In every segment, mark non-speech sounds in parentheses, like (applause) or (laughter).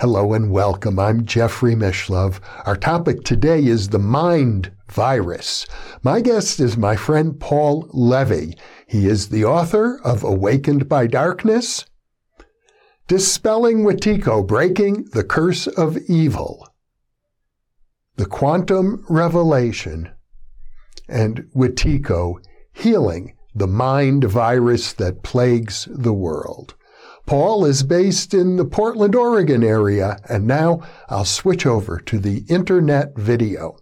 Hello and welcome. I'm Jeffrey Mishlove. Our topic today is the mind virus. My guest is my friend Paul Levy. He is the author of Awakened by Darkness, Dispelling Wetiko, Breaking the Curse of Evil, The Quantum Revelation, and Wetiko, Healing the Mind Virus that Plagues the World. Paul is based in the Portland, Oregon area, and now I'll switch over to the internet video.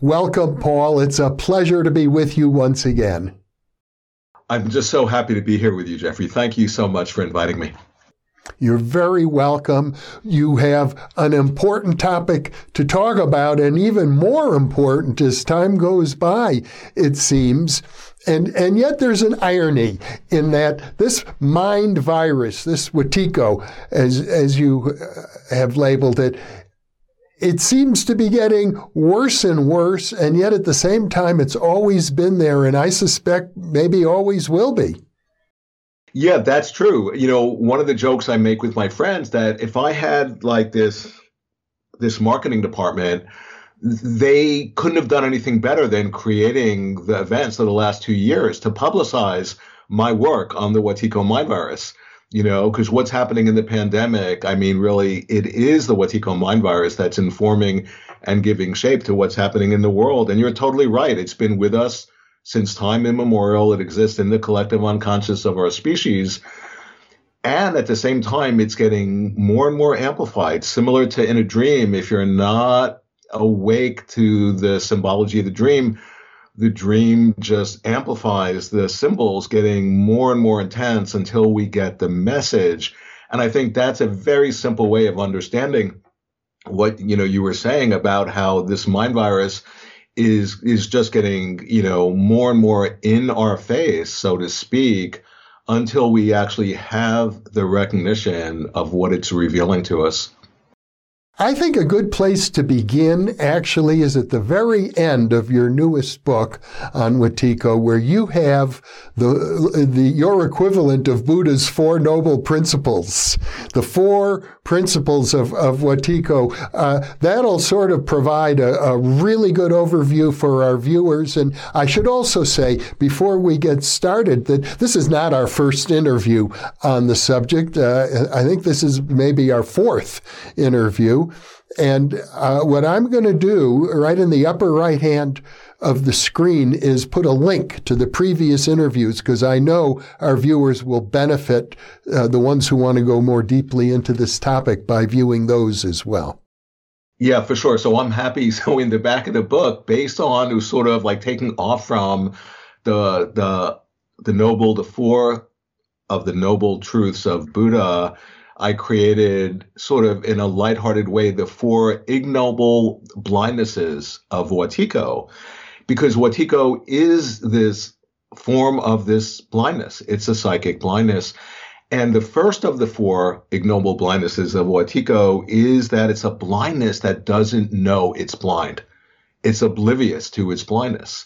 Welcome, Paul. It's a pleasure to be with you once again. I'm just so happy to be here with you, Jeffrey. Thank you so much for inviting me. You're very welcome. You have an important topic to talk about, and even more important as time goes by, it seems, and, and yet there's an irony in that this mind virus, this Wetiko, as, as you uh, have labeled it, it seems to be getting worse and worse, and yet at the same time, it's always been there, and I suspect maybe always will be. Yeah, that's true. You know, one of the jokes I make with my friends that if I had like this this marketing department they couldn't have done anything better than creating the events of the last two years to publicize my work on the Wetiko mind virus. You know, because what's happening in the pandemic, I mean, really, it is the Wetiko mind virus that's informing and giving shape to what's happening in the world. And you're totally right. It's been with us since time immemorial. It exists in the collective unconscious of our species. And at the same time, it's getting more and more amplified, similar to in a dream. If you're not awake to the symbology of the dream, the dream just amplifies the symbols getting more and more intense until we get the message. And I think that's a very simple way of understanding what you know you were saying about how this mind virus is is just getting you know more and more in our face so to speak until we actually have the recognition of what it's revealing to us I think a good place to begin actually is at the very end of your newest book on Wetiko, where you have the, the, your equivalent of Buddha's Four Noble Principles, the four principles of, of Wetiko. Uh, that'll sort of provide a, a really good overview for our viewers. And I should also say, before we get started, that this is not our first interview on the subject. Uh, I think this is maybe our fourth interview. And uh, what I'm going to do, right in the upper right hand of the screen, is put a link to the previous interviews because I know our viewers will benefit, uh, the ones who want to go more deeply into this topic, by viewing those as well. Yeah, for sure. So I'm happy. (laughs) So in the back of the book, based on sort of like taking off from the the the noble, the four of the noble truths of Buddha I created sort of in a lighthearted way the four ignoble blindnesses of Wetiko, because Wetiko is this form of this blindness. It's a psychic blindness. And the first of the four ignoble blindnesses of Wetiko is that it's a blindness that doesn't know it's blind. It's oblivious to its blindness.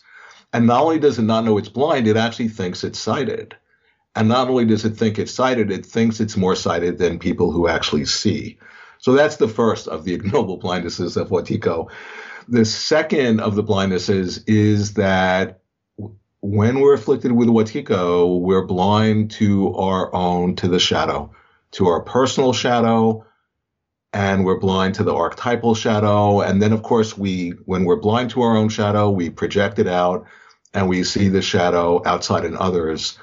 And not only does it not know it's blind, it actually thinks it's sighted. And not only does it think it's sighted, it thinks it's more sighted than people who actually see. So that's the first of the (laughs) ignoble blindnesses of Wetiko. The second of the blindnesses is that when we're afflicted with Wetiko, we're blind to our own, to the shadow, to our personal shadow, and we're blind to the archetypal shadow. And then, of course, we, when we're blind to our own shadow, we project it out and we see the shadow outside in others.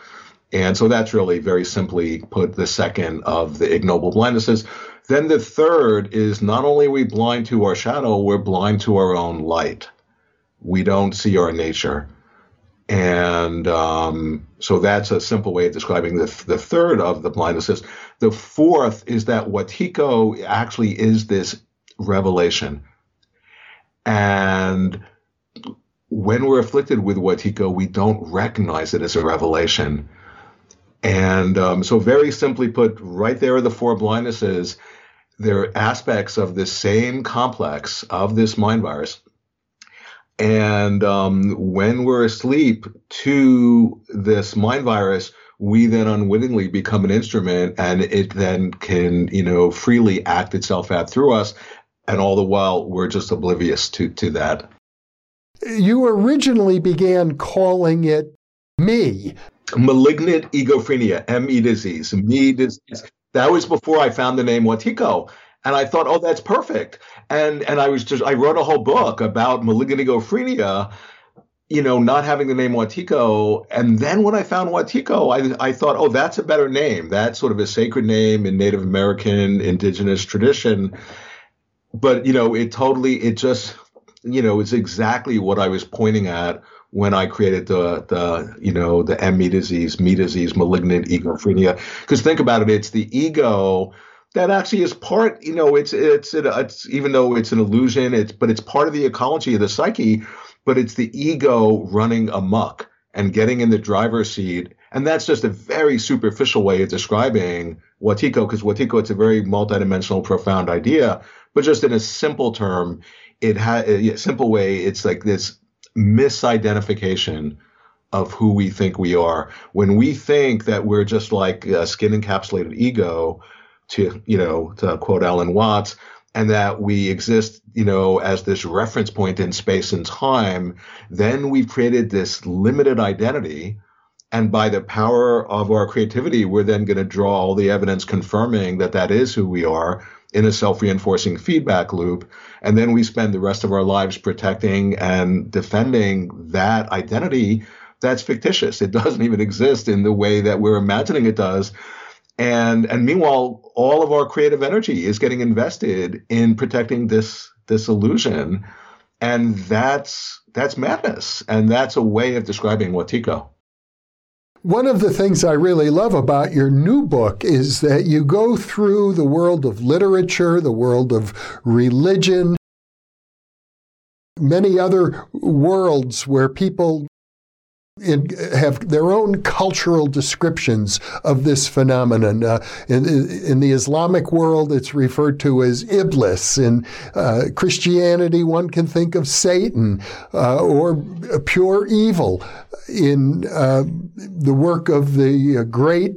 And so that's really very simply put the second of the ignoble blindnesses. Then the third is not only are we blind to our shadow, we're blind to our own light. We don't see our nature. And um, so that's a simple way of describing the, the third of the blindnesses. The fourth is that Wetiko actually is this revelation. And when we're afflicted with Wetiko, we don't recognize it as a revelation. And um, so, very simply put, right there are the four blindnesses. They're aspects of the same complex of this mind virus. And um, when we're asleep to this mind virus, we then unwittingly become an instrument and it then can, you know, freely act itself out through us. And all the while, we're just oblivious to, to that. You originally began calling it me. Malignant egophrenia, ME disease, me disease. That was before I found the name Wetiko. And I thought, oh, that's perfect. And and I was just I wrote a whole book about malignant egophrenia, you know, not having the name Wetiko. And then when I found Wetiko, I I thought, oh, that's a better name. That's sort of a sacred name in Native American indigenous tradition. But you know, it totally it just you know, it's exactly what I was pointing at when I created the the you know the M disease, me disease, malignant egophrenia. Because think about it, it's the ego that actually is part. You know, it's it's it's even though it's an illusion, it's but it's part of the ecology of the psyche. But it's the ego running amok and getting in the driver's seat. And that's just a very superficial way of describing Wetiko, because Wetiko, it's a very multidimensional, profound idea. But just in a simple term, it had a simple way. It's like this misidentification of who we think we are. When we think that we're just like a skin encapsulated ego, to you know, to quote Alan Watts, and that we exist, you know, as this reference point in space and time, then we've created this limited identity. And by the power of our creativity, we're then going to draw all the evidence confirming that that is who we are in a self reinforcing feedback loop. And then we spend the rest of our lives protecting and defending that identity that's fictitious. It doesn't even exist in the way that we're imagining it does. And, and meanwhile, all of our creative energy is getting invested in protecting this, this illusion. And that's, that's madness. And that's a way of describing Wetiko. One of the things I really love about your new book is that you go through the world of literature, the world of religion, many other worlds where people have their own cultural descriptions of this phenomenon. Uh, in, in, the Islamic world, it's referred to as Iblis. In uh, Christianity, one can think of Satan uh, or pure evil. In uh, the work of the great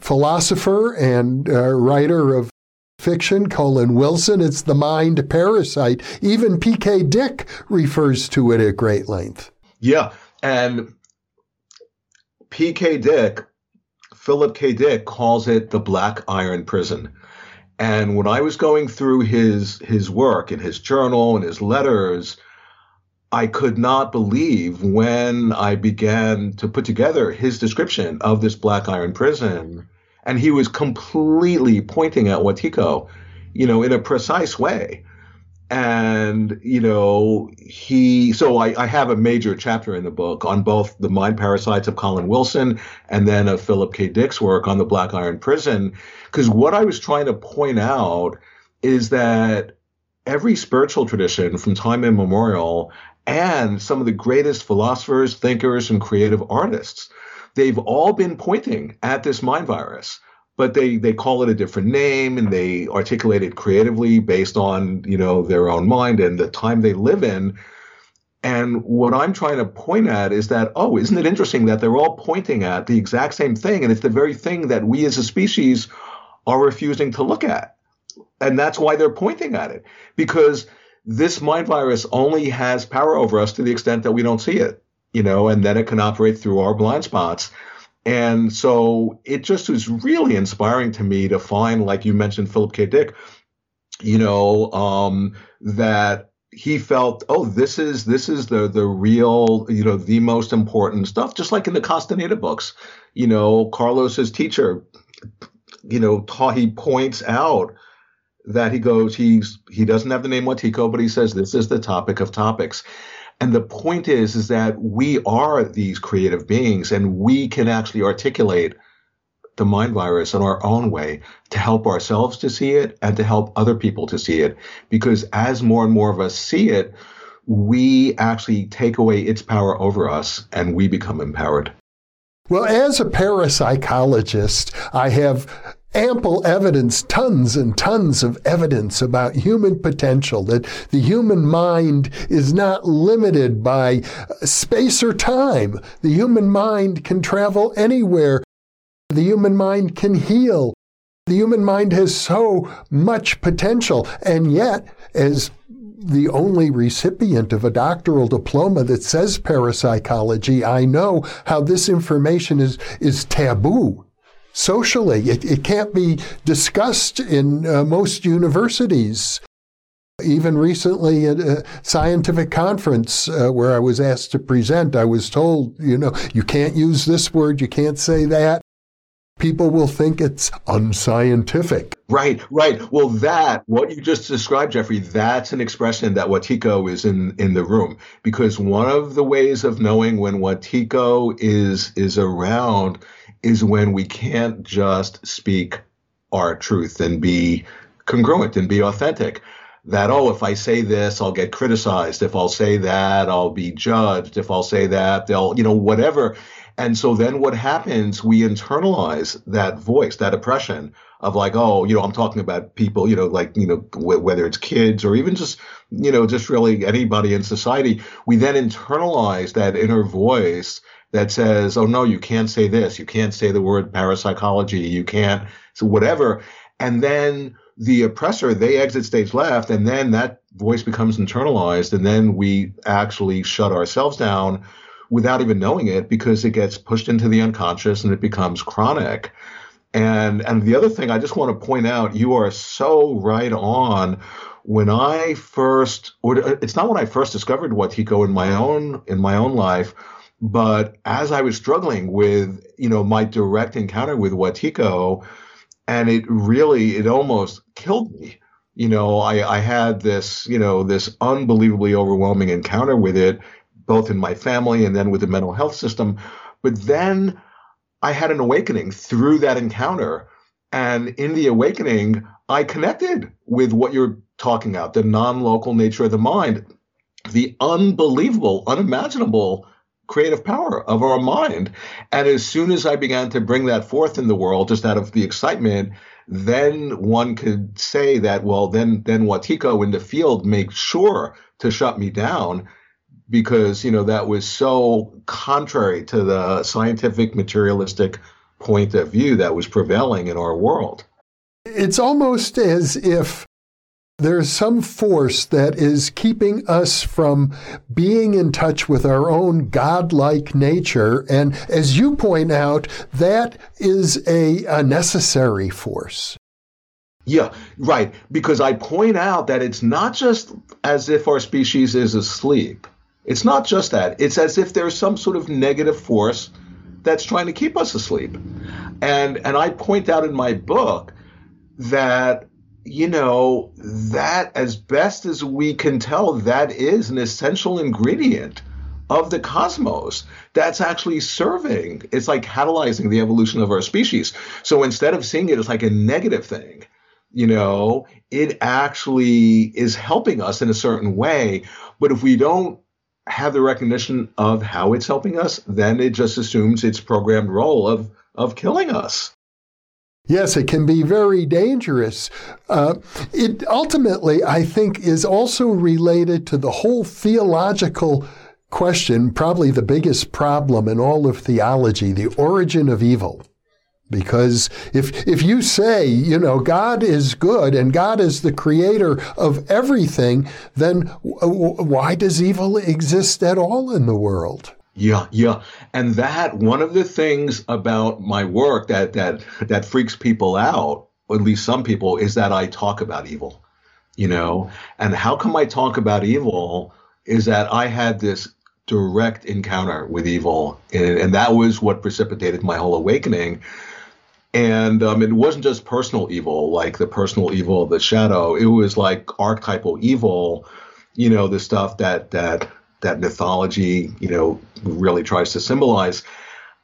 philosopher and uh, writer of fiction, Colin Wilson. It's the mind parasite. Even P.K. Dick refers to it at great length. Yeah. And P.K. Dick, Philip K. Dick calls it the Black Iron Prison. And when I was going through his his work and his journal and his letters, I could not believe when I began to put together his description of this Black Iron Prison. And he was completely pointing at Wetiko, you know, in a precise way and you know he so I, I, have a major chapter in the book on both the mind parasites of colin wilson and then of philip k. Dick's work on the black iron prison. Because what i was trying to point out is that every spiritual tradition from time immemorial and some of the greatest philosophers thinkers and creative artists they've all been pointing at this mind virus but they they call it a different name and they articulate it creatively based on you know their own mind and the time they live in. And what i'm trying to point at is that oh isn't it interesting that they're all pointing at the exact same thing and it's the very thing that we as a species are refusing to look at. And that's why they're pointing at it because this mind virus only has power over us to the extent that we don't see it you know and then it can operate through our blind spots and so it just was really inspiring to me to find, like you mentioned, Philip K. Dick, you know, um, that he felt, oh, this is this is the the real, you know, the most important stuff. Just like in the Castaneda books, you know, Carlos's teacher, you know, taught, he points out that he goes, he's he doesn't have the name Wetiko, but he says this is the topic of topics. And the point is, is that we are these creative beings and we can actually articulate the mind virus in our own way to help ourselves to see it and to help other people to see it. Because as more and more of us see it, we actually take away its power over us and we become empowered. Well, as a parapsychologist, I have ample evidence, tons and tons of evidence about human potential, that the human mind is not limited by uh, space or time. The human mind can travel anywhere. The human mind can heal. The human mind has so much potential. And yet, as the only recipient of a doctoral diploma that says parapsychology, I know how this information is, is taboo socially. It, it can't be discussed in uh, most universities. Even recently at a scientific conference uh, where I was asked to present, I was told, you know, you can't use this word, you can't say that. People will think it's unscientific. Right, right. Well, that, what you just described, Jeffrey, that's an expression that Wetiko is in, in the room. Because one of the ways of knowing when Wetiko is, is around is when we can't just speak our truth and be congruent and be authentic. That, oh, if I say this, I'll get criticized. If I'll say that, I'll be judged. If I'll say that, they'll, you know, whatever. And so then what happens, we internalize that voice, that oppression of like, oh, you know, I'm talking about people, you know, like, you know, whether it's kids or even just, you know, just really anybody in society. We then internalize that inner voice that says, oh no, you can't say this, you can't say the word parapsychology, you can't, so whatever. And then the oppressor, they exit stage left, and then that voice becomes internalized, and then we actually shut ourselves down without even knowing it because it gets pushed into the unconscious and it becomes chronic. And and the other thing I just want to point out, you are so right on. When I first, or uh, it's not when I first discovered Wetiko in my own in my own life but as I was struggling with, you know, my direct encounter with Wetiko, and it really, it almost killed me. You know, I, I had this, you know, this unbelievably overwhelming encounter with it, both in my family and then with the mental health system. But then I had an awakening through that encounter. And in the awakening, I connected with what you're talking about, the non local nature of the mind, the unbelievable, unimaginable creative power of our mind. And as soon as I began to bring that forth in the world, just out of the excitement, then one could say that, well, then, then Wetiko in the field makes sure to shut me down because, you know, that was so contrary to the scientific materialistic point of view that was prevailing in our world. It's almost as if there's some force that is keeping us from being in touch with our own godlike nature. And as you point out, that is a, a necessary force. Yeah, right. Because I point out that it's not just as if our species is asleep. It's not just that. It's as if there's some sort of negative force that's trying to keep us asleep. And and I point out in my book that you know, that as best as we can tell, that is an essential ingredient of the cosmos that's actually serving. It's like catalyzing the evolution of our species. So instead of seeing it as like a negative thing, you know, it actually is helping us in a certain way. But if we don't have the recognition of how it's helping us, then it just assumes its programmed role of of killing us. Yes, it can be very dangerous. Uh, it ultimately, I think, is also related to the whole theological question, probably the biggest problem in all of theology, the origin of evil. Because if, if you say, you know, God is good and God is the creator of everything, then why does evil exist at all in the world? Yeah, yeah. And that one of the things about my work that that that freaks people out, or at least some people, is that I talk about evil. You know, and how come I talk about evil is that I had this direct encounter with evil, and, and that was what precipitated my whole awakening. And um, it wasn't just personal evil, like the personal evil of the shadow. It was like archetypal evil, you know, the stuff that that that mythology, you know, really tries to symbolize.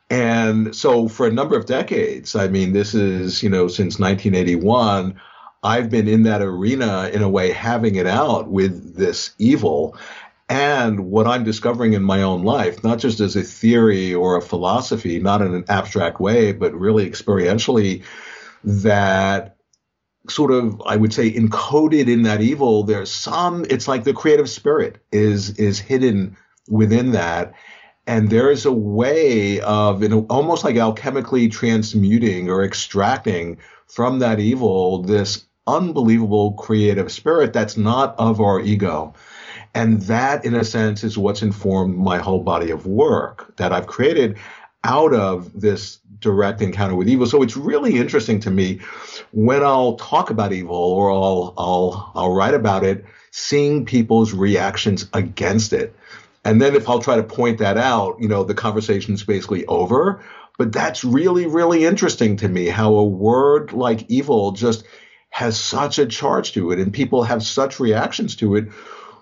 And so for a number of decades, I mean, this is, you know, since 1981, I've been in that arena in a way, having it out with this evil. and what I'm discovering in my own life, not just as a theory or a philosophy, not in an abstract way, but really experientially, that sort of I would say encoded in that evil, there's some. It's like the creative spirit is is hidden within that, and there is a way of you know, almost like alchemically transmuting or extracting from that evil this unbelievable creative spirit that's not of our ego and that, in a sense, is what's informed my whole body of work that I've created out of this direct encounter with evil. So it's really interesting to me when I'll talk about evil or I'll I'll I'll write about it, seeing people's reactions against it. And then if I'll try to point that out, you know, the conversation's basically over. But that's really, really interesting to me how a word like evil just has such a charge to it and people have such reactions to it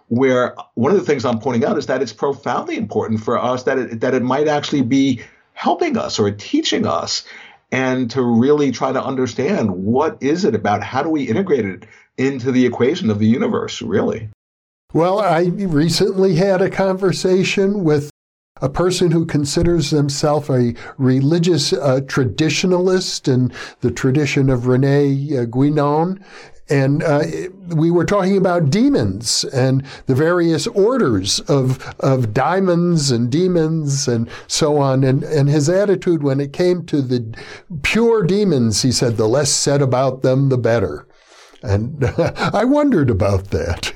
where one of the things I'm pointing out is that it's profoundly important for us that it, that it might actually be helping us or teaching us and to really try to understand what is it about how do we integrate it into the equation of the universe really well i recently had a conversation with a person who considers themselves a religious uh, traditionalist in the tradition of Rene uh, Guénon. And uh, we were talking about demons and the various orders of, of daimons and demons and so on. And, and his attitude when it came to the pure demons, he said, the less said about them, the better. And (laughs) I wondered about that.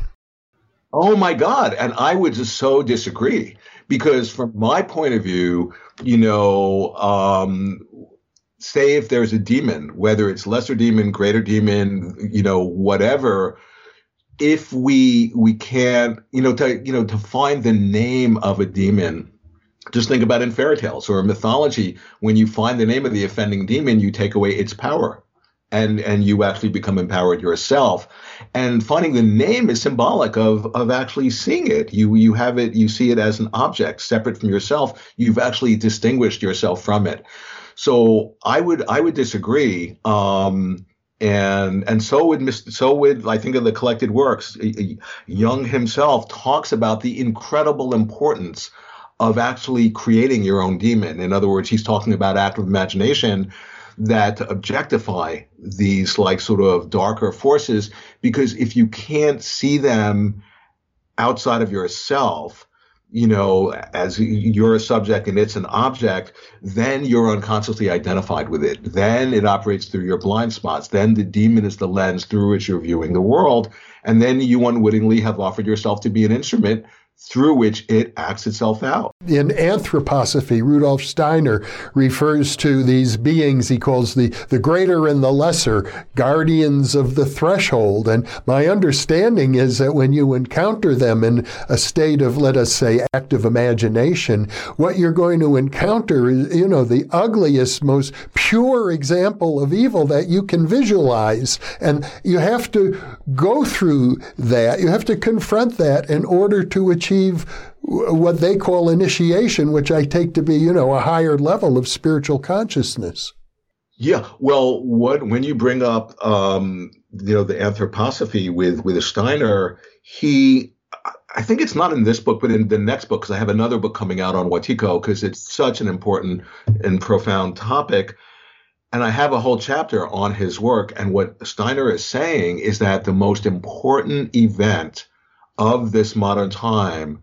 Oh my God. And I would just so disagree because from my point of view, you know, um, say if there's a demon, whether it's lesser demon, greater demon, you know, whatever, if we we can't, you know, to you know, to find the name of a demon, just think about in fairy tales or mythology, when you find the name of the offending demon, you take away its power. And, and you actually become empowered yourself. And finding the name is symbolic of, of actually seeing it. You, you have it, you see it as an object separate from yourself. You've actually distinguished yourself from it. So I would I would disagree. Um, and and so would so would I think of the collected works. Jung himself talks about the incredible importance of actually creating your own demon. In other words, he's talking about active imagination that objectify these like sort of darker forces because if you can't see them outside of yourself, you know, as you're a subject and it's an object, then you're unconsciously identified with it. Then it operates through your blind spots. Then the demon is the lens through which you're viewing the world. And then you unwittingly have offered yourself to be an instrument through which it acts itself out. In anthroposophy, Rudolf Steiner refers to these beings he calls the, the greater and the lesser, guardians of the threshold. And my understanding is that when you encounter them in a state of, let us say, active imagination, what you're going to encounter is, you know, the ugliest, most pure example of evil that you can visualize. And you have to go through that. You have to confront that in order to achieve achieve what they call initiation, which I take to be, you know, a higher level of spiritual consciousness. Yeah, well, what when you bring up, um, you know, the anthroposophy with with Steiner, he, I think it's not in this book, but in the next book, because I have another book coming out on Wetiko, because it's such an important and profound topic. And I have a whole chapter on his work. And what Steiner is saying is that the most important event of this modern time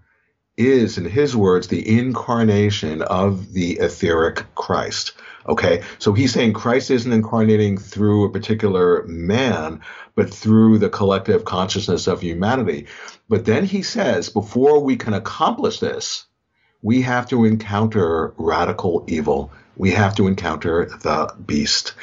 is, in his words, the incarnation of the etheric Christ. Okay, so he's saying Christ isn't incarnating through a particular man, but through the collective consciousness of humanity. But then he says, before we can accomplish this, we have to encounter radical evil. We have to encounter the beast.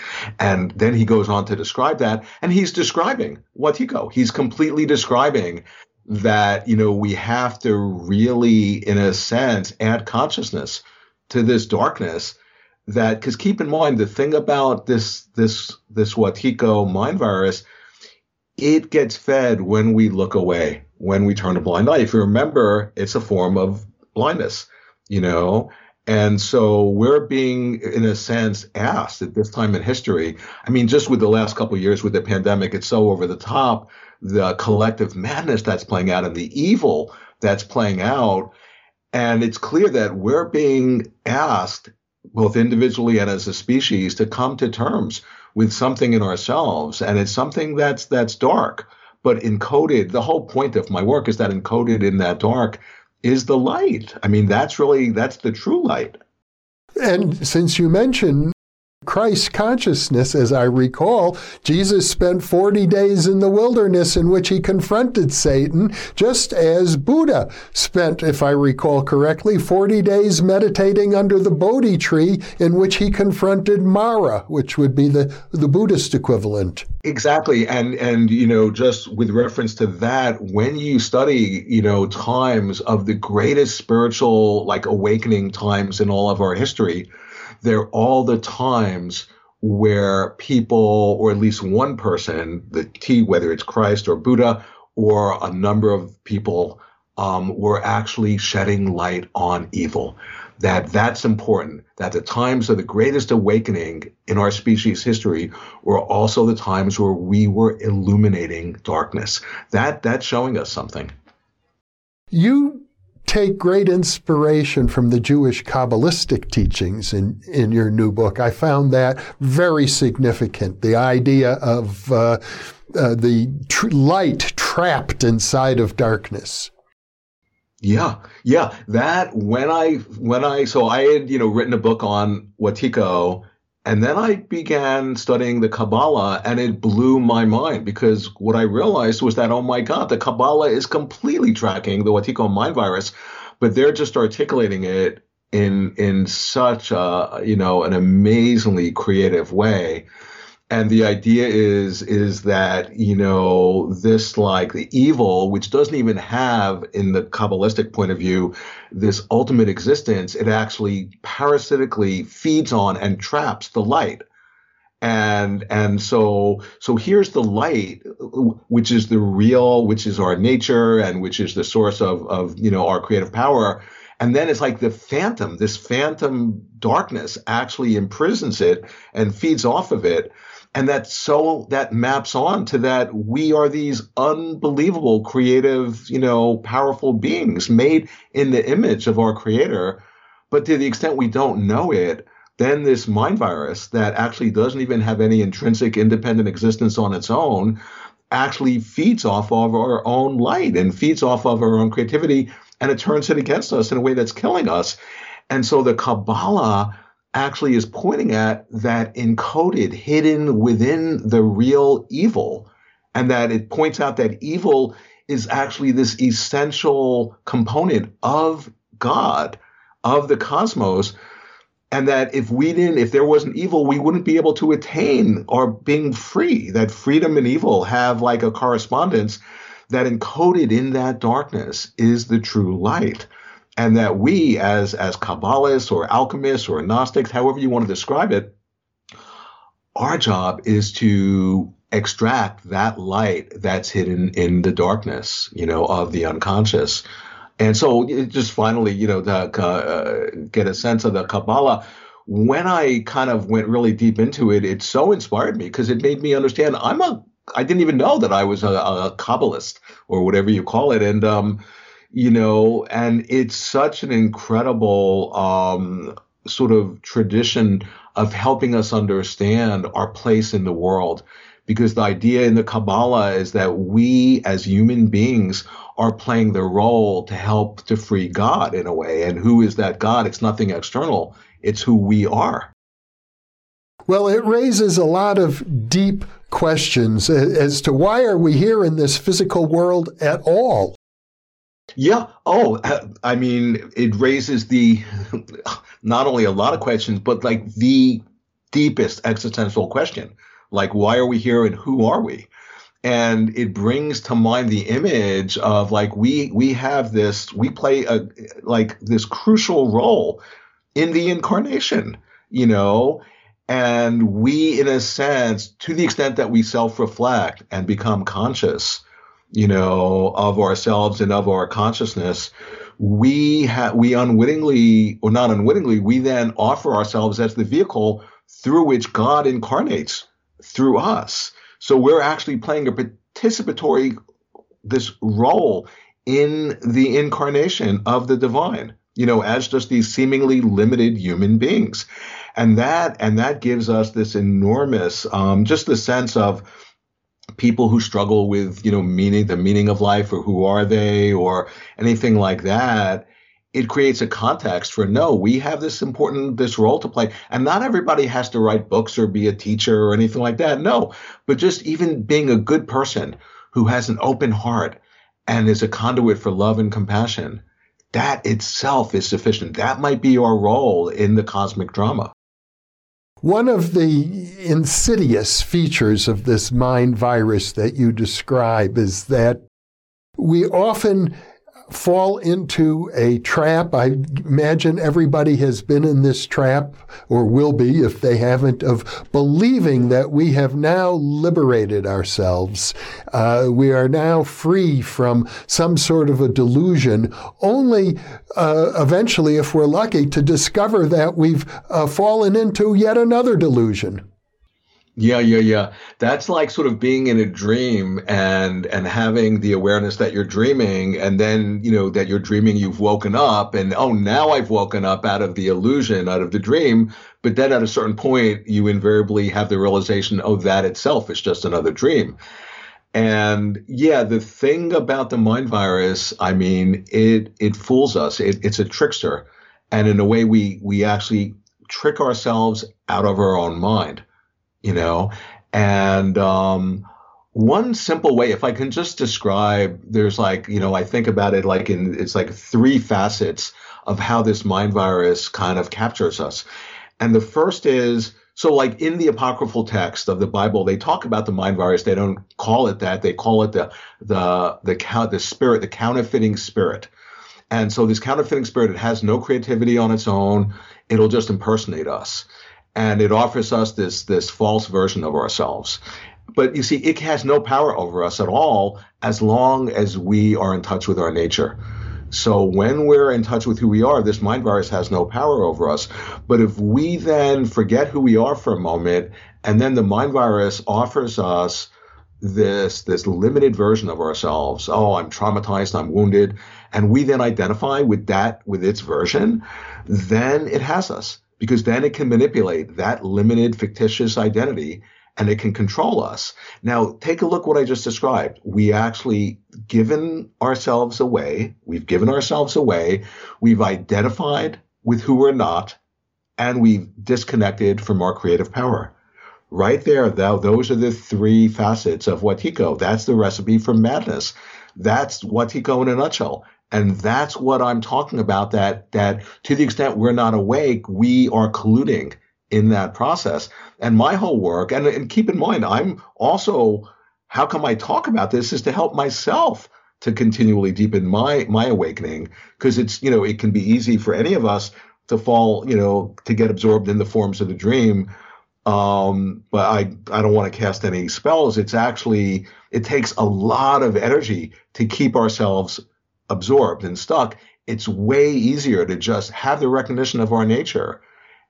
And then he goes on to describe that, and he's describing Wetiko. He's completely describing that you know we have to really in a sense add consciousness to this darkness that because keep in mind the thing about this this this Wetiko mind virus it gets fed when we look away when we turn a blind eye. If you remember it's a form of blindness you know and so we're being, in a sense, asked at this time in history. I mean, just with the last couple years with the pandemic, it's so over the top the collective madness that's playing out and the evil that's playing out. And it's clear that we're being asked, both individually and as a species, to come to terms with something in ourselves. And it's something that's that's dark, but encoded. The whole point of my work is that encoded in that dark is the light. I mean, that's really that's the true light. And since you mentioned Christ consciousness, as I recall, Jesus spent 40 days in the wilderness in which he confronted Satan, just as Buddha spent, if I recall correctly, 40 days meditating under the Bodhi tree in which he confronted Mara, which would be the, the Buddhist equivalent. Exactly. And and you know, just with reference to that, when you study, you know, times of the greatest spiritual like awakening times in all of our history, they're all the times where people, or at least one person, the T, whether it's Christ or Buddha, or a number of people, um, were actually shedding light on evil. That that's important. That the times of the greatest awakening in our species history were also the times where we were illuminating darkness. That that's showing us something. You take great inspiration from the Jewish Kabbalistic teachings in, in your new book. I found that very significant. The idea of uh, uh, the tr- light trapped inside of darkness. Yeah, yeah. That when I when I so I had you know written a book on Wetiko and then I began studying the Kabbalah, and it blew my mind because what I realized was that, oh my God, the Kabbalah is completely tracking the Wetiko mind virus, but they're just articulating it in in such a you know an amazingly creative way and the idea is is that you know this like the evil which doesn't even have in the kabbalistic point of view this ultimate existence it actually parasitically feeds on and traps the light. And and so so here's the light which is the real which is our nature and which is the source of of you know our creative power. And then it's like the phantom this phantom darkness actually imprisons it and feeds off of it and that so that maps on to that we are these unbelievable creative you know powerful beings made in the image of our creator. But to the extent we don't know it then this mind virus that actually doesn't even have any intrinsic independent existence on its own actually feeds off of our own light and feeds off of our own creativity and it turns it against us in a way that's killing us. And so the kabbalah actually is pointing at that encoded, hidden within the real evil. And that it points out that evil is actually this essential component of God, of the cosmos. And that if we didn't, if there wasn't evil, we wouldn't be able to attain or being free. That freedom and evil have like a correspondence that encoded in that darkness is the true light and that we as as kabbalists or alchemists or gnostics however you want to describe it our job is to extract that light that's hidden in the darkness you know of the unconscious. And so just finally you know to uh, get a sense of the kabbalah. When i kind of went really deep into it it so inspired me because it made me understand i'm a i didn't even know that i was a, a kabbalist or whatever you call it. And um you know, and it's such an incredible um, sort of tradition of helping us understand our place in the world. Because the idea in the Kabbalah is that we as human beings are playing the role to help to free God in a way. And who is that God? It's nothing external, it's who we are. Well, it raises a lot of deep questions as to why are we here in this physical world at all? Yeah. Oh, uh, I mean, it raises the not only a lot of questions, but like the deepest existential question like, why are we here and who are we? And it brings to mind the image of like we we have this we play a like this crucial role in the incarnation, you know, and we in a sense to the extent that we self-reflect and become conscious you know, of ourselves and of our consciousness, we have we unwittingly or not unwittingly, we then offer ourselves as the vehicle through which God incarnates through us. So we're actually playing a participatory this role in the incarnation of the divine, you know, as just these seemingly limited human beings. And that, and that gives us this enormous, um, just the sense of, people who struggle with you know meaning the meaning of life or who are they or anything like that it creates a context for no we have this important this role to play. And not everybody has to write books or be a teacher or anything like that no. But just even being a good person who has an open heart and is a conduit for love and compassion that itself is sufficient. That might be our role in the cosmic drama one of the insidious features of this mind virus that you describe is that we often fall into a trap. I imagine everybody has been in this trap or will be if they haven't of believing that we have now liberated ourselves. Uh, we are now free from some sort of a delusion only uh, eventually, if we're lucky, to discover that we've uh, fallen into yet another delusion. Yeah, yeah, yeah. That's like sort of being in a dream and and having the awareness that you're dreaming and then, you know, that you're dreaming you've woken up and oh, now I've woken up out of the illusion, out of the dream, but then at a certain point you invariably have the realization oh, that itself is just another dream. And yeah, the thing about the mind virus, I mean, it it fools us. It, it's a trickster. And in a way we we actually trick ourselves out of our own mind you know, and um, one simple way, if I can just describe, there's like, you know, I think about it like in, it's like three facets of how this mind virus kind of captures us. And the first is, so like in the apocryphal text of the Bible, they talk about the mind virus. They don't call it that. They call it the, the, the count, the spirit, the counterfeiting spirit. And so this counterfeiting spirit, it has no creativity on its own. It'll just impersonate us and it offers us this this false version of ourselves. But you see, it has no power over us at all as long as we are in touch with our nature. So when we're in touch with who we are, this mind virus has no power over us. But if we then forget who we are for a moment, and then the mind virus offers us this this limited version of ourselves, oh, I'm traumatized, I'm wounded, and we then identify with that with its version, then it has us because then it can manipulate that limited fictitious identity and it can control us. Now, take a look what I just described. We actually given ourselves away. We've given ourselves away. We've identified with who we're not and we've disconnected from our creative power. Right there, though, those are the three facets of Wetiko. That's the recipe for madness. That's Wetiko in a nutshell. And that's what I'm talking about that, that to the extent we're not awake, we are colluding in that process. And my whole work, and, and keep in mind, I'm also, how come I talk about this is to help myself to continually deepen my, my awakening. Cause it's, you know, it can be easy for any of us to fall, you know, to get absorbed in the forms of the dream. Um, but I, I don't want to cast any spells. It's actually, it takes a lot of energy to keep ourselves absorbed and stuck, it's way easier to just have the recognition of our nature.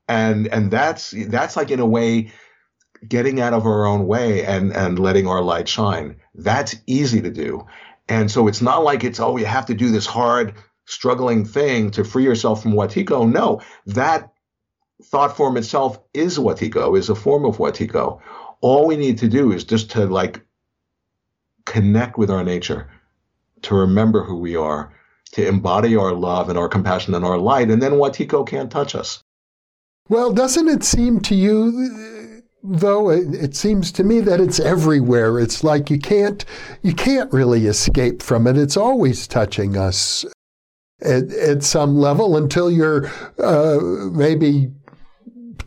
And and that's that's like in a way getting out of our own way and and letting our light shine. That's easy to do. And so it's not like it's oh you have to do this hard struggling thing to free yourself from Wetiko. No, that thought form itself is Wetiko, is a form of Wetiko. All we need to do is just to like connect with our nature to remember who we are, to embody our love and our compassion and our light, and then Wetiko can't touch us. Well, doesn't it seem to you, though, it seems to me that it's everywhere. It's like you can't, you can't really escape from it. It's always touching us at, at some level until you're uh, maybe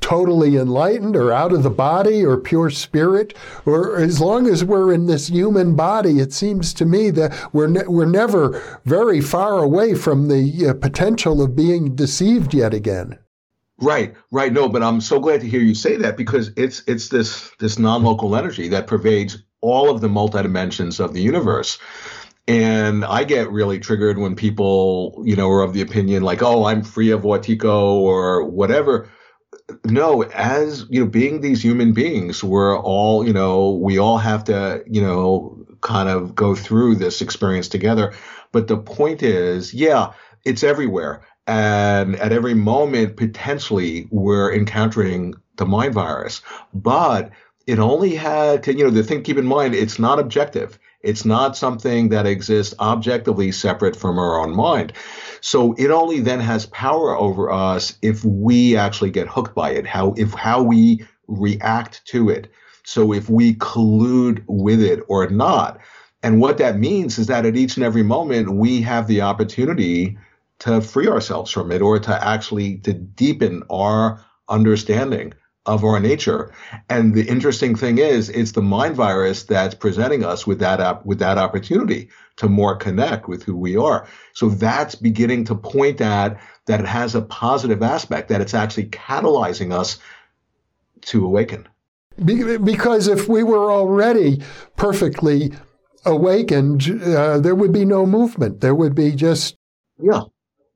totally enlightened or out of the body or pure spirit or as long as we're in this human body it seems to me that we're ne- we're never very far away from the uh, potential of being deceived yet again Right, right. No, but I'm so glad to hear you say that because it's it's this this non-local energy that pervades all of the multidimensions of the universe. And I get really triggered when people, you know, are of the opinion like, "Oh, I'm free of Wetiko or whatever." No, as you know, being these human beings, we're all, you know, we all have to, you know, kind of go through this experience together. But the point is, yeah, it's everywhere. And at every moment, potentially, we're encountering the mind virus. But it only had to, you know, the thing, keep in mind, it's not objective. It's not something that exists objectively separate from our own mind. So it only then has power over us if we actually get hooked by it, how, if, how we react to it. So if we collude with it or not. And what that means is that at each and every moment, we have the opportunity to free ourselves from it or to actually to deepen our understanding of our nature. And the interesting thing is, it's the mind virus that's presenting us with that op- with that opportunity to more connect with who we are. So that's beginning to point at that it has a positive aspect, that it's actually catalyzing us to awaken. Because if we were already perfectly awakened, uh, there would be no movement. There would be just yeah,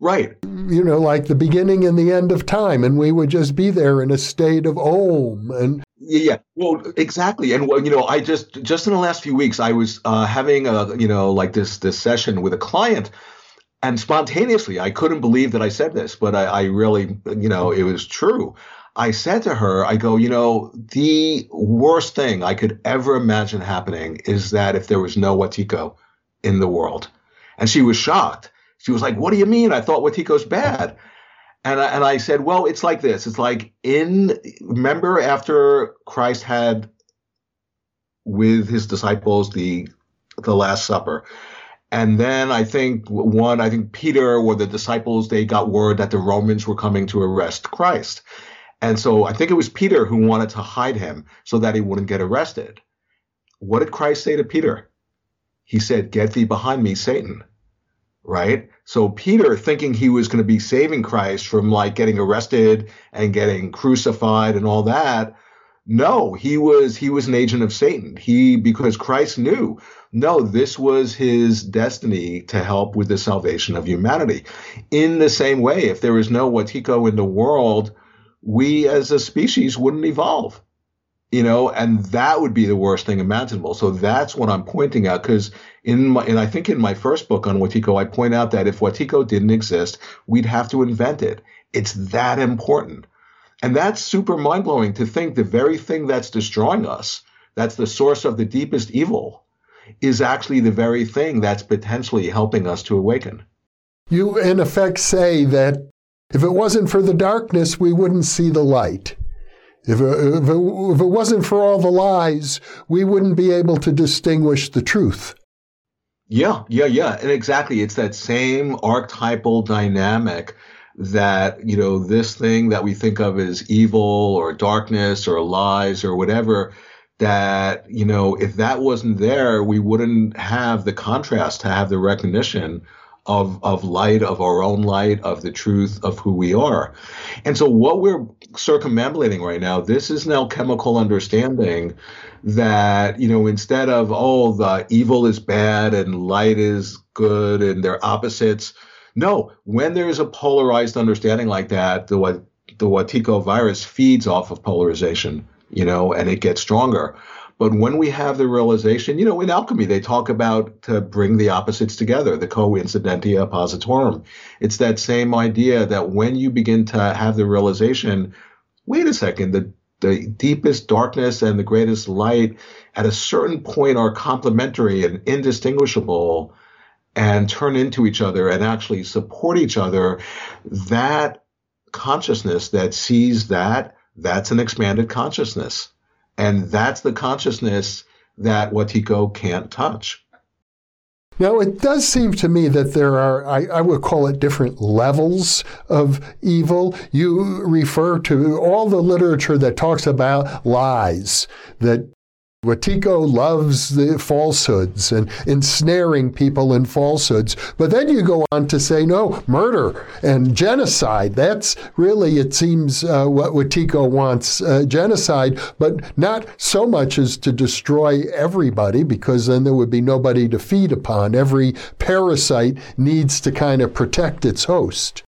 right. You know, like the beginning and the end of time, and we would just be there in a state of om and. Yeah, well, exactly, and well, you know, I just just in the last few weeks, I was uh, having a you know like this this session with a client, and spontaneously, I couldn't believe that I said this, but I, I really, you know, it was true. I said to her, I go, you know, the worst thing I could ever imagine happening is that if there was no Wetiko in the world. And she was shocked. She was like, what do you mean? I thought Wetiko's bad. And I, and I said, well, it's like this. It's like in, remember after Christ had with his disciples the, the Last Supper. And then I think one, I think Peter or the disciples, they got word that the Romans were coming to arrest Christ. And so I think it was Peter who wanted to hide him so that he wouldn't get arrested. What did Christ say to Peter? He said, Get thee behind me, Satan. Right? So Peter, thinking he was going to be saving Christ from like getting arrested and getting crucified and all that, no, he was he was an agent of Satan. He because Christ knew, no, this was his destiny to help with the salvation of humanity. In the same way, if there was no Wetiko in the world, we as a species wouldn't evolve you know, and that would be the worst thing imaginable. So that's what I'm pointing out because in my, and I think in my first book on Wetiko, I point out that if Wetiko didn't exist, we'd have to invent it. It's that important. And that's super mind blowing to think the very thing that's destroying us, that's the source of the deepest evil, is actually the very thing that's potentially helping us to awaken. You, in effect, say that if it wasn't for the darkness, we wouldn't see the light. If it, if, it, if it, wasn't for all the lies, we wouldn't be able to distinguish the truth. Yeah, yeah, yeah. And exactly. It's that same archetypal dynamic that, you know, this thing that we think of as evil or darkness or lies or whatever, that, you know, if that wasn't there, we wouldn't have the contrast to have the recognition of of light, of our own light, of the truth of who we are. And so what we're circumambulating right now, this is now chemical understanding that, you know, instead of, oh, the evil is bad and light is good and they're opposites. No, when there's a polarized understanding like that, the what the Wetiko virus feeds off of polarization, you know, and it gets stronger. But when we have the realization, you know, in alchemy, they talk about to bring the opposites together, the coincidentia oppositorum. It's that same idea that when you begin to have the realization, wait a second, the, the deepest darkness and the greatest light at a certain point are complementary and indistinguishable and turn into each other and actually support each other, that consciousness that sees that, that's an expanded consciousness. And that's the consciousness that Wetiko can't touch. Now, it does seem to me that there are, I, I, would call it different levels of evil. You refer to all the literature that talks about lies, that Wetiko loves the falsehoods and ensnaring people in falsehoods. But then you go on to say, no, murder and genocide. That's really, it seems, uh, what Wetiko wants uh, genocide, but not so much as to destroy everybody, because then there would be nobody to feed upon. Every parasite needs to kind of protect its host.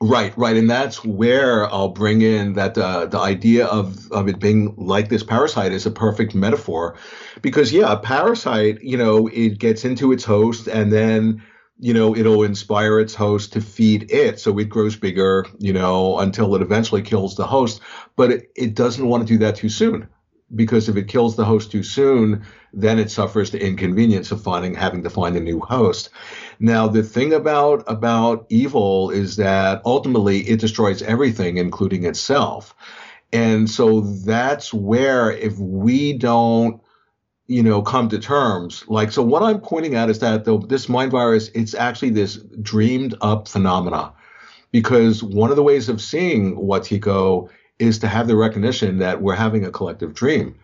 Right, right, and that's where I'll bring in that uh, the idea of of it being like this parasite is a perfect metaphor, because yeah, a parasite, you know, it gets into its host and then you know it'll inspire its host to feed it, so it grows bigger, you know, until it eventually kills the host, but it, it doesn't want to do that too soon. Because if it kills the host too soon, then it suffers the inconvenience of finding having to find a new host. Now, the thing about about evil is that ultimately it destroys everything, including itself. And so that's where if we don't you know come to terms like so what i'm pointing out is that the, this mind virus it's actually this dreamed up phenomena because one of the ways of seeing Wetiko is to have the recognition that we're having a collective dream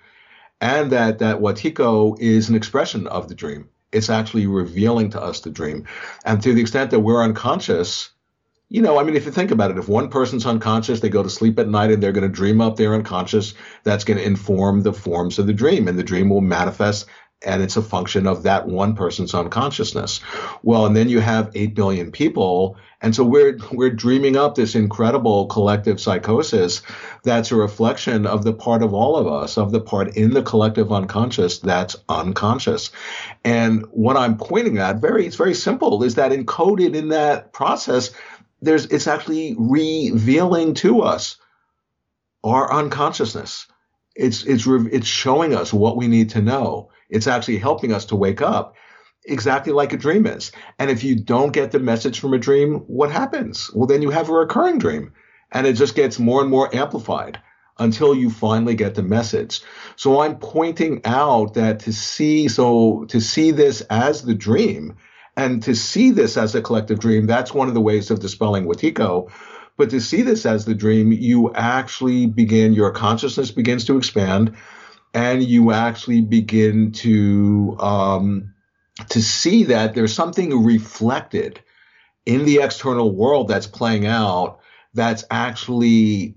and that that Wetiko is an expression of the dream. It's actually revealing to us the dream. And to the extent that we're unconscious, you know, I mean, if you think about it, if one person's unconscious, they go to sleep at night and they're going to dream up their unconscious, that's going to inform the forms of the dream, and the dream will manifest and it's a function of that one person's unconsciousness. Well, and then you have 8 billion people. And so we're, we're dreaming up this incredible collective psychosis that's a reflection of the part of all of us, of the part in the collective unconscious that's unconscious. And what I'm pointing at, very, it's very simple, is that encoded in that process, there's, it's actually revealing to us our unconsciousness. It's, it's, it's showing us what we need to know. It's actually helping us to wake up exactly like a dream is. And if you don't get the message from a dream, what happens? Well, then you have a recurring dream and it just gets more and more amplified until you finally get the message. So I'm pointing out that to see, so to see this as the dream and to see this as a collective dream, that's one of the ways of dispelling Wetiko. But to see this as the dream, you actually begin, your consciousness begins to expand and you actually begin to um, to see that there's something reflected in the external world that's playing out that's actually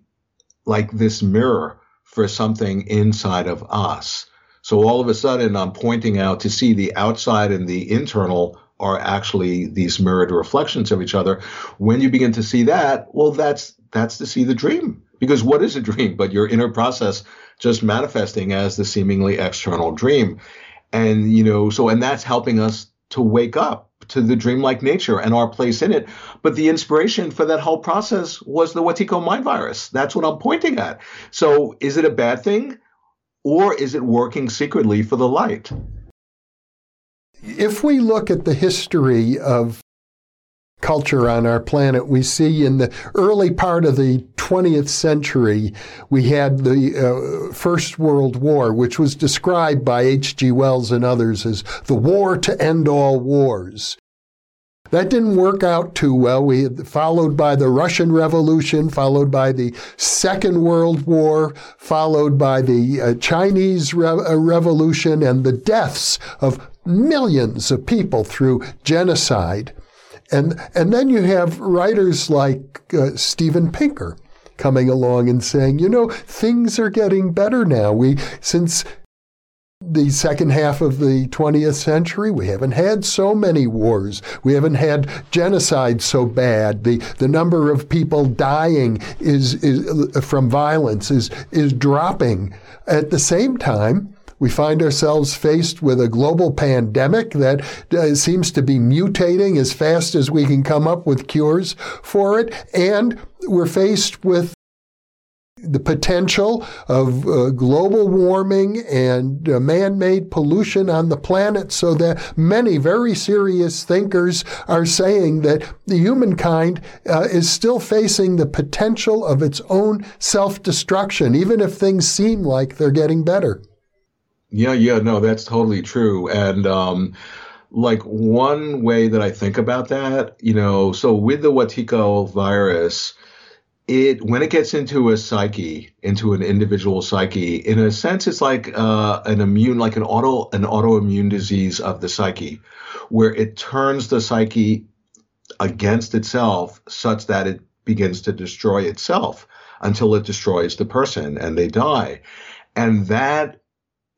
like this mirror for something inside of us. So all of a sudden, I'm pointing out to see the outside and the internal are actually these mirrored reflections of each other. When you begin to see that, well, that's that's to see the dream. Because what is a dream but your inner process just manifesting as the seemingly external dream? And, you know, so, and that's helping us to wake up to the dreamlike nature and our place in it. But the inspiration for that whole process was the Wetiko mind virus. That's what I'm pointing at. So is it a bad thing or is it working secretly for the light? If we look at the history of culture on our planet. We see in the early part of the 20th century, we had the uh, First World War, which was described by H.G. Wells and others as the war to end all wars. That didn't work out too well. We had followed by the Russian Revolution, followed by the Second World War, followed by the uh, Chinese Re- uh, Revolution, and the deaths of millions of people through genocide. And, and then you have writers like uh, Steven Pinker coming along and saying, you know, things are getting better now. We, since the second half of the 20th century, we haven't had so many wars. We haven't had genocide so bad. The, the number of people dying is, is, from violence is, is dropping. At the same time, we find ourselves faced with a global pandemic that uh, seems to be mutating as fast as we can come up with cures for it. And we're faced with the potential of uh, global warming and uh, man-made pollution on the planet so that many very serious thinkers are saying that the humankind uh, is still facing the potential of its own self-destruction even if things seem like they're getting better yeah, yeah, no, that's totally true. And um, like one way that I think about that, you know, so with the Wetiko virus, it when it gets into a psyche, into an individual psyche, in a sense, it's like uh, an immune, like an auto, an autoimmune disease of the psyche, where it turns the psyche against itself, such that it begins to destroy itself until it destroys the person and they die, and that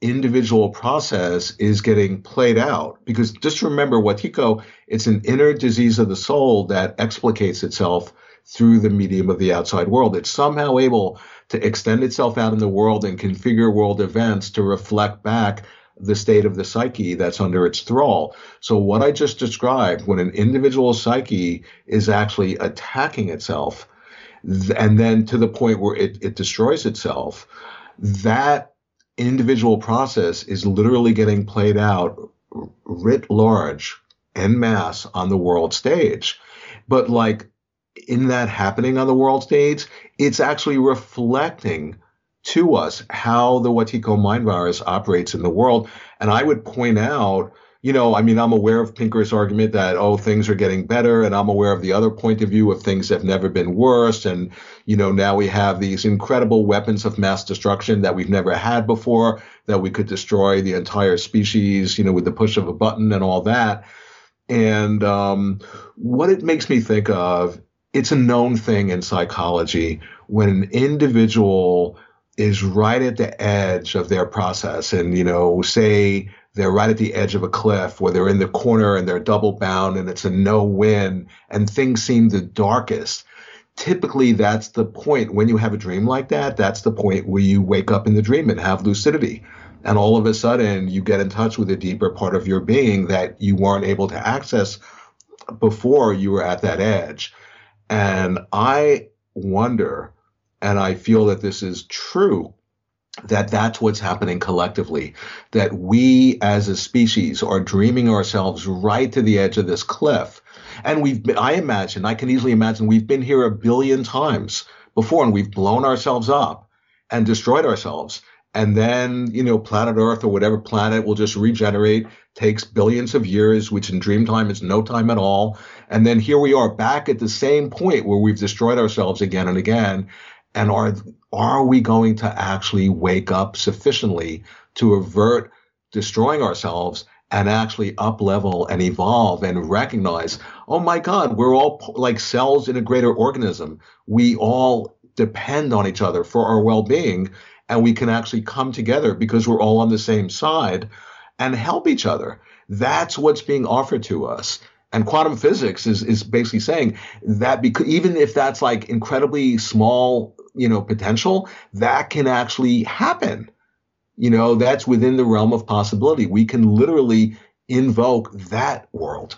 individual process is getting played out. Because just remember, Wetiko, it's an inner disease of the soul that explicates itself through the medium of the outside world. It's somehow able to extend itself out in the world and configure world events to reflect back the state of the psyche that's under its thrall. So what I just described, when an individual psyche is actually attacking itself, and then to the point where it, it destroys itself, that individual process is literally getting played out writ large en masse on the world stage. But like in that happening on the world stage, it's actually reflecting to us how the Wetiko mind virus operates in the world. And I would point out, you know, I mean, I'm aware of Pinker's argument that, oh, things are getting better. And I'm aware of the other point of view of things have never been worse. And, you know, now we have these incredible weapons of mass destruction that we've never had before, that we could destroy the entire species, you know, with the push of a button and all that. And um, what it makes me think of, it's a known thing in psychology when an individual is right at the edge of their process and you know say they're right at the edge of a cliff where they're in the corner and they're double bound and it's a no win and things seem the darkest. Typically that's the point. When you have a dream like that that's the point where you wake up in the dream and have lucidity. And all of a sudden you get in touch with a deeper part of your being that you weren't able to access before you were at that edge. And i wonder and I feel that this is true, that that's what's happening collectively, that we as a species are dreaming ourselves right to the edge of this cliff. And we've been, I imagine, I can easily imagine we've been here a billion times before and we've blown ourselves up and destroyed ourselves. And then, you know, planet Earth or whatever planet will just regenerate, takes billions of years, which in dream time is no time at all. And then here we are back at the same point where we've destroyed ourselves again and again. And are, are we going to actually wake up sufficiently to avert destroying ourselves and actually up level and evolve and recognize, oh my God, we're all like cells in a greater organism. We all depend on each other for our well being, and we can actually come together because we're all on the same side and help each other. That's what's being offered to us. And quantum physics is, is basically saying that because even if that's like incredibly small you know, potential, that can actually happen. You know, that's within the realm of possibility. We can literally invoke that world.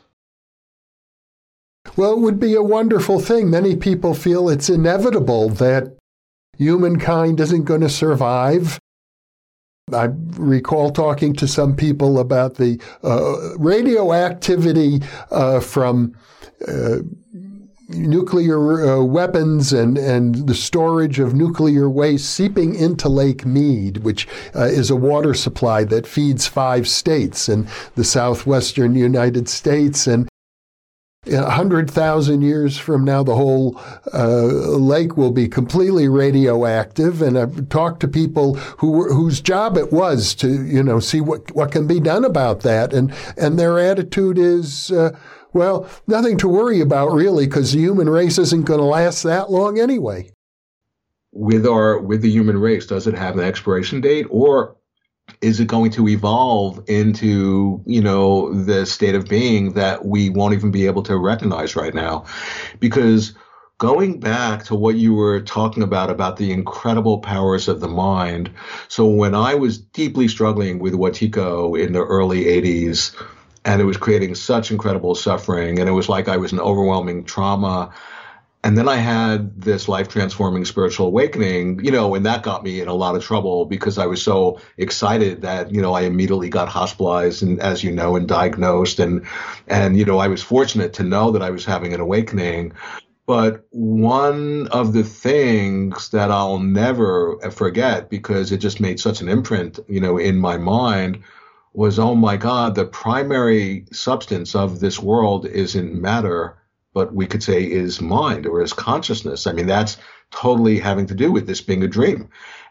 Well, it would be a wonderful thing. Many people feel it's inevitable that humankind isn't going to survive. I recall talking to some people about the uh, radioactivity uh, from uh, nuclear uh, weapons and, and the storage of nuclear waste seeping into Lake Mead, which uh, is a water supply that feeds five states in the southwestern United States. And 100,000 years from now, the whole uh, lake will be completely radioactive. And I've talked to people who whose job it was to, you know, see what, what can be done about that. And, and their attitude is, uh, well, nothing to worry about really, because the human race isn't going to last that long anyway. With our with the human race, does it have an expiration date, or is it going to evolve into you know the state of being that we won't even be able to recognize right now? Because going back to what you were talking about about the incredible powers of the mind. So when I was deeply struggling with Wetiko in the early 80s, and it was creating such incredible suffering and it was like i was an overwhelming trauma and then i had this life transforming spiritual awakening you know and that got me in a lot of trouble because i was so excited that you know i immediately got hospitalized and as you know and diagnosed. And and you know i was fortunate to know that i was having an awakening. But one of the things that I'll never forget because it just made such an imprint, you know, in my mind was, oh my God, the primary substance of this world isn't matter, but we could say is mind or is consciousness. I mean, that's totally having to do with this being a dream.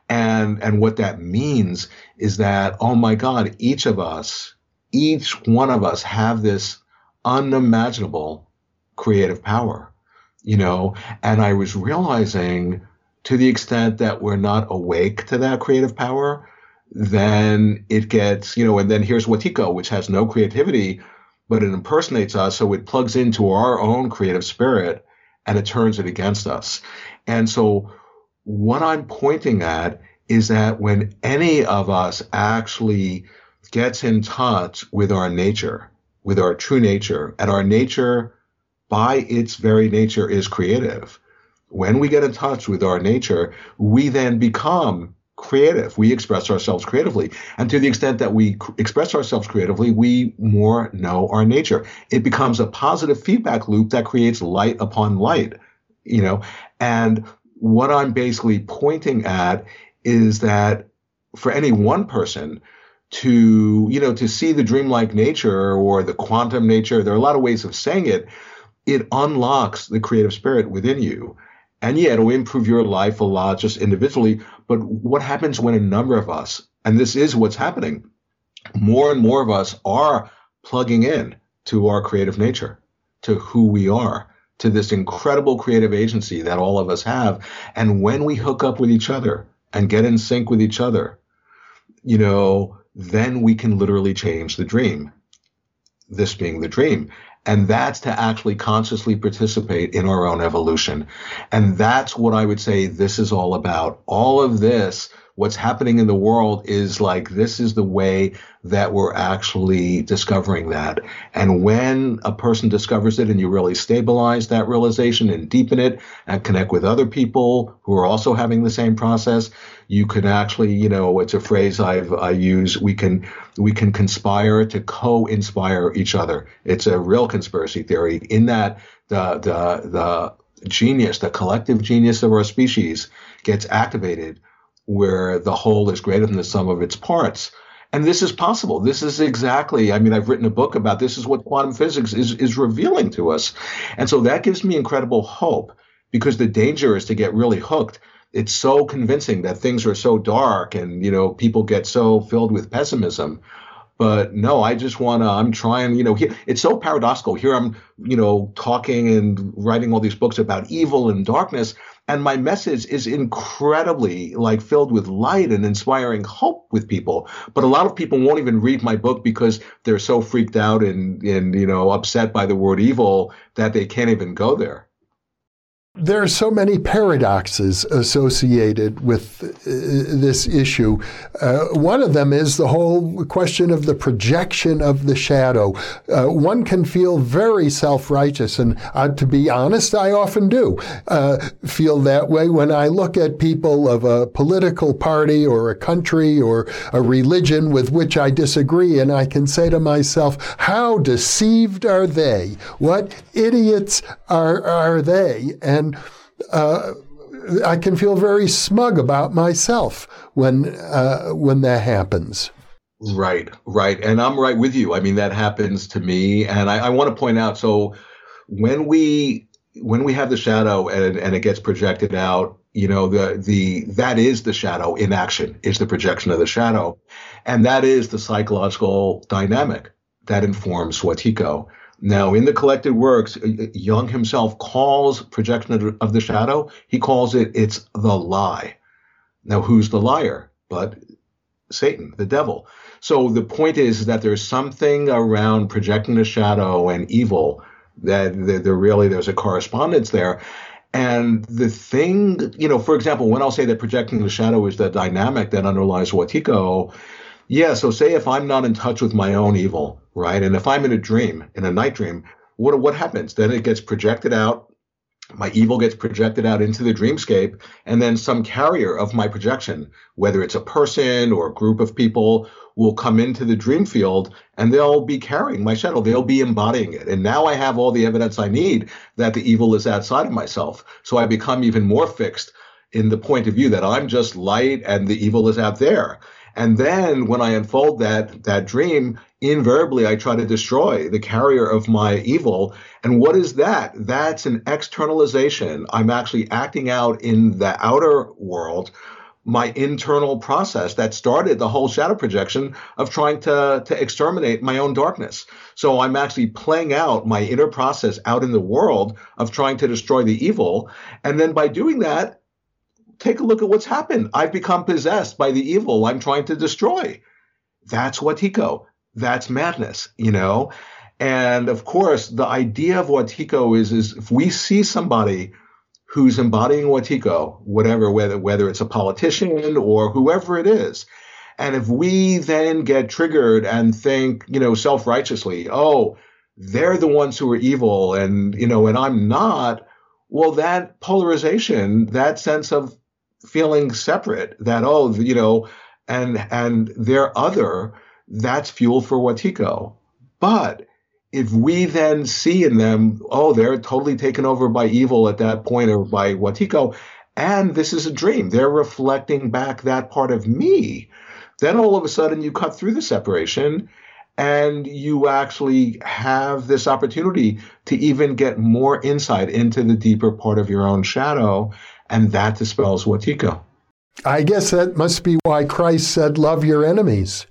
And, and what that means is that, oh my God, each of us, each one of us have this unimaginable creative power, you know, and I was realizing to the extent that we're not awake to that creative power, then it gets, you know, and then here's Wetiko, which has no creativity, but it impersonates us. So it plugs into our own creative spirit and it turns it against us. And so what I'm pointing at is that when any of us actually gets in touch with our nature, with our true nature, and our nature by its very nature is creative. When we get in touch with our nature, we then become creative. We express ourselves creatively. And to the extent that we express ourselves creatively, we more know our nature. It becomes a positive feedback loop that creates light upon light, you know, and what I'm basically pointing at is that for any one person to, you know, to see the dreamlike nature or the quantum nature, there are a lot of ways of saying it. It unlocks the creative spirit within you. And yeah, it'll improve your life a lot just individually. But what happens when a number of us, and this is what's happening, more and more of us are plugging in to our creative nature, to who we are to this incredible creative agency that all of us have. And when we hook up with each other and get in sync with each other, you know, then we can literally change the dream. This being the dream. And that's to actually consciously participate in our own evolution. And that's what I would say this is all about. All of this what's happening in the world is like this is the way that we're actually discovering that. And when a person discovers it and you really stabilize that realization and deepen it and connect with other people who are also having the same process, you can actually, you know, it's a phrase I've I use, we can we can conspire to co-inspire each other. It's a real conspiracy theory in that the the the genius, the collective genius of our species gets activated where the whole is greater than the sum of its parts. And this is possible. This is exactly, I mean, I've written a book about this is what quantum physics is, is revealing to us. And so that gives me incredible hope because the danger is to get really hooked. It's so convincing that things are so dark and, you know, people get so filled with pessimism. But no, I just want to, I'm trying, you know, here, it's so paradoxical. Here I'm, you know, talking and writing all these books about evil and darkness and my message is incredibly like filled with light and inspiring hope with people. But a lot of people won't even read my book because they're so freaked out and and you know upset by the word evil that they can't even go there there are so many paradoxes associated with uh, this issue. Uh, one of them is the whole question of the projection of the shadow. Uh, one can feel very self-righteous, and uh, to be honest, I often do uh, feel that way when I look at people of a political party or a country or a religion with which I disagree, and I can say to myself, how deceived are they? What idiots are, are they? And and uh, I can feel very smug about myself when uh, when that happens. Right, right, and I'm right with you. I mean, that happens to me, and I, I want to point out. So when we when we have the shadow and and it gets projected out, you know, the the that is the shadow in action. Is the projection of the shadow, and that is the psychological dynamic that informs Wetiko. Now, in the collected works, uh, uh, Jung himself calls projection of the shadow, he calls it, it's the lie. Now, who's the liar? But Satan, the devil. So the point is that there's something around projecting the shadow and evil that there really, there's a correspondence there. And the thing, you know, for example, when I'll say that projecting the shadow is the dynamic that underlies Wetiko, yeah, so say if I'm not in touch with my own evil, right? And if I'm in a dream, in a night dream, what what happens? Then it gets projected out. My evil gets projected out into the dreamscape, and then some carrier of my projection, whether it's a person or a group of people, will come into the dream field and they'll be carrying my shadow. They'll be embodying it. And now I have all the evidence I need that the evil is outside of myself. So I become even more fixed in the point of view that I'm just light and the evil is out there. And then when I unfold that that dream, invariably I try to destroy the carrier of my evil. And what is that? That's an externalization. I'm actually acting out in the outer world my internal process that started the whole shadow projection of trying to, to exterminate my own darkness. So I'm actually playing out my inner process out in the world of trying to destroy the evil. And then by doing that, take a look at what's happened. I've become possessed by the evil I'm trying to destroy. That's Wetiko. That's madness, you know? And of course, the idea of Wetiko is, is if we see somebody who's embodying Wetiko, whatever, whether, whether it's a politician or whoever it is, and if we then get triggered and think, you know, self-righteously, oh, they're the ones who are evil and, you know, and I'm not, well, that polarization, that sense of feeling separate, that, oh, you know, and, and they're other, that's fuel for Wetiko. But if we then see in them, oh, they're totally taken over by evil at that point or by Wetiko, and this is a dream, they're reflecting back that part of me, then all of a sudden you cut through the separation and you actually have this opportunity to even get more insight into the deeper part of your own shadow, and that dispels Wetiko. I guess that must be why Christ said, Love your enemies.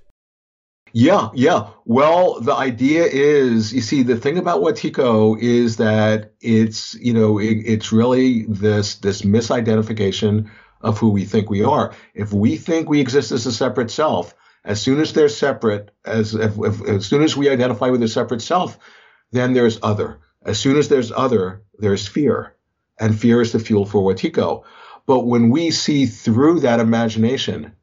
Yeah, yeah. Well, the idea is, you see, the thing about Wetiko is that it's, you know, it, it's really this this misidentification of who we think we are. If we think we exist as a separate self, as soon as they're separate, as if, if, as soon as we identify with a separate self, then there's other. As soon as there's other, there's fear, and fear is the fuel for Wetiko. But when we see through that imagination,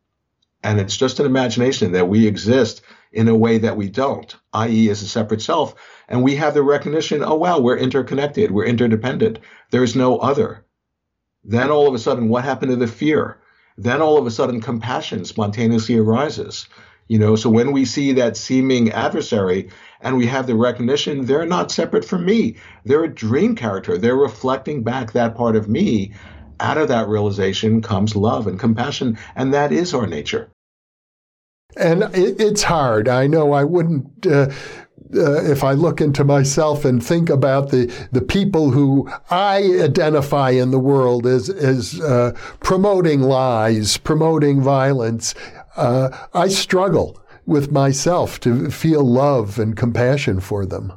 and it's just an imagination that we exist in a way that we don't, i.e., as a separate self. And we have the recognition, oh, wow, we're interconnected, we're interdependent. There's no other. Then all of a sudden, what happened to the fear? Then all of a sudden, compassion spontaneously arises. You know, so when we see that seeming adversary and we have the recognition, they're not separate from me. They're a dream character. They're reflecting back that part of me. Out of that realization comes love and compassion, and that is our nature. And it, it's hard. I know I wouldn't. Uh, uh, if I look into myself and think about the, the people who I identify in the world as, as uh, promoting lies, promoting violence, uh, I struggle with myself to feel love and compassion for them.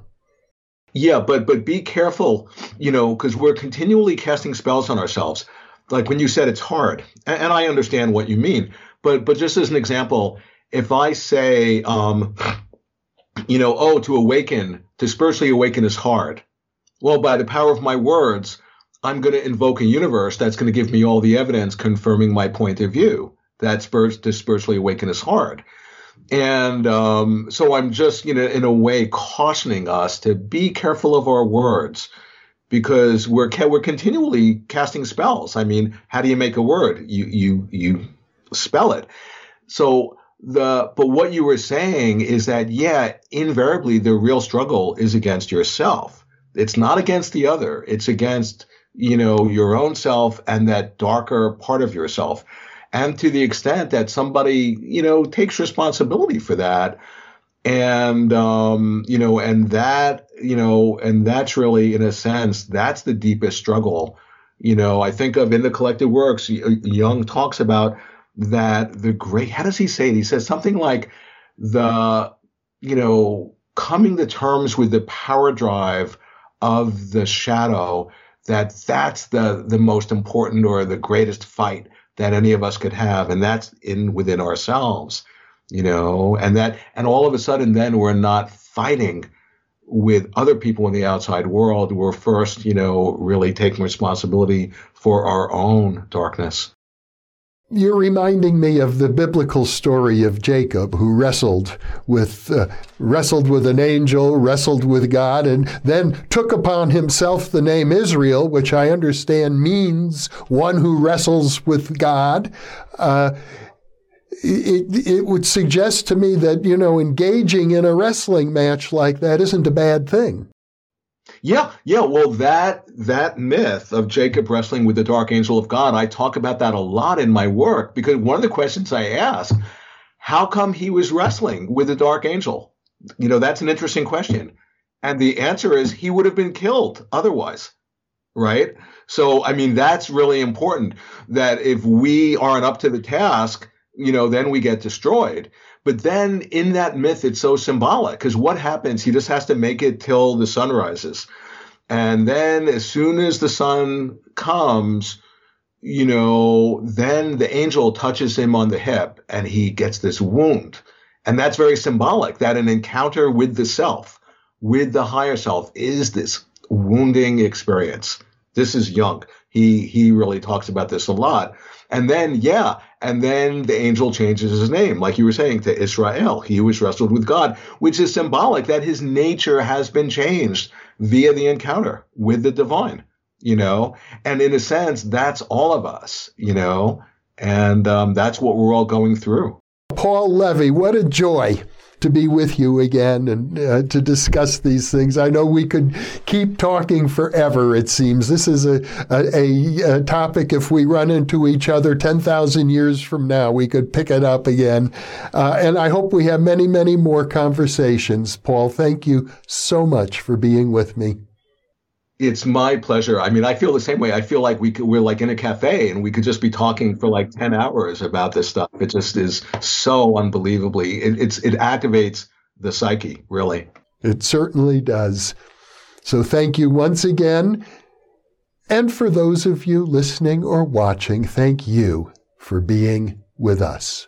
Yeah, but but be careful, you know, because we're continually casting spells on ourselves. Like when you said it's hard, and, and I understand what you mean, but but just as an example, if I say, um, you know, oh, to awaken, to spiritually awaken is hard. Well, by the power of my words, I'm going to invoke a universe that's going to give me all the evidence confirming my point of view that spurs to spiritually awaken is hard. And um, so I'm just, you know, in a way, cautioning us to be careful of our words because we're we're continually casting spells. I mean, how do you make a word? You you you spell it. So the but what you were saying is that yeah invariably the real struggle is against yourself it's not against the other it's against you know your own self and that darker part of yourself and to the extent that somebody you know takes responsibility for that and um you know and that you know and that's really in a sense that's the deepest struggle you know i think of in the collected works Jung talks about that the great, how does he say it? He says something like the, you know, coming to terms with the power drive of the shadow, that that's the, the most important or the greatest fight that any of us could have. And that's in within ourselves, you know, and that, and all of a sudden then we're not fighting with other people in the outside world. We're first, you know, really taking responsibility for our own darkness. You're reminding me of the biblical story of Jacob who wrestled with uh, wrestled with an angel, wrestled with God, and then took upon himself the name Israel, which I understand means one who wrestles with God. Uh, it, it would suggest to me that you know engaging in a wrestling match like that isn't a bad thing. Yeah, yeah. Well, that that myth of Jacob wrestling with the dark angel of God, I talk about that a lot in my work because one of the questions I ask, how come he was wrestling with the dark angel? You know, that's an interesting question. And the answer is he would have been killed otherwise. Right? So, I mean, that's really important that if we aren't up to the task, you know, then we get destroyed. But then in that myth, it's so symbolic because what happens? He just has to make it till the sun rises. And then as soon as the sun comes, you know, then the angel touches him on the hip and he gets this wound. And that's very symbolic that an encounter with the self with the higher self is this wounding experience. This is Jung. He he really talks about this a lot. And then, yeah, and then the angel changes his name, like you were saying, to Israel. He was wrestled with God, which is symbolic that his nature has been changed via the encounter with the divine, you know? And in a sense, that's all of us, you know? And um, that's what we're all going through. Paul Levy, what a joy to be with you again and uh, to discuss these things. I know we could keep talking forever, it seems. This is a, a, a topic, if we run into each other 10,000 years from now, we could pick it up again. Uh, and I hope we have many, many more conversations. Paul, thank you so much for being with me. It's my pleasure. I mean, I feel the same way. I feel like we could, we're like in a cafe and we could just be talking for like 10 hours about this stuff. It just is so unbelievably, it, it's, it activates the psyche, really. It certainly does. So thank you once again. And for those of you listening or watching, thank you for being with us.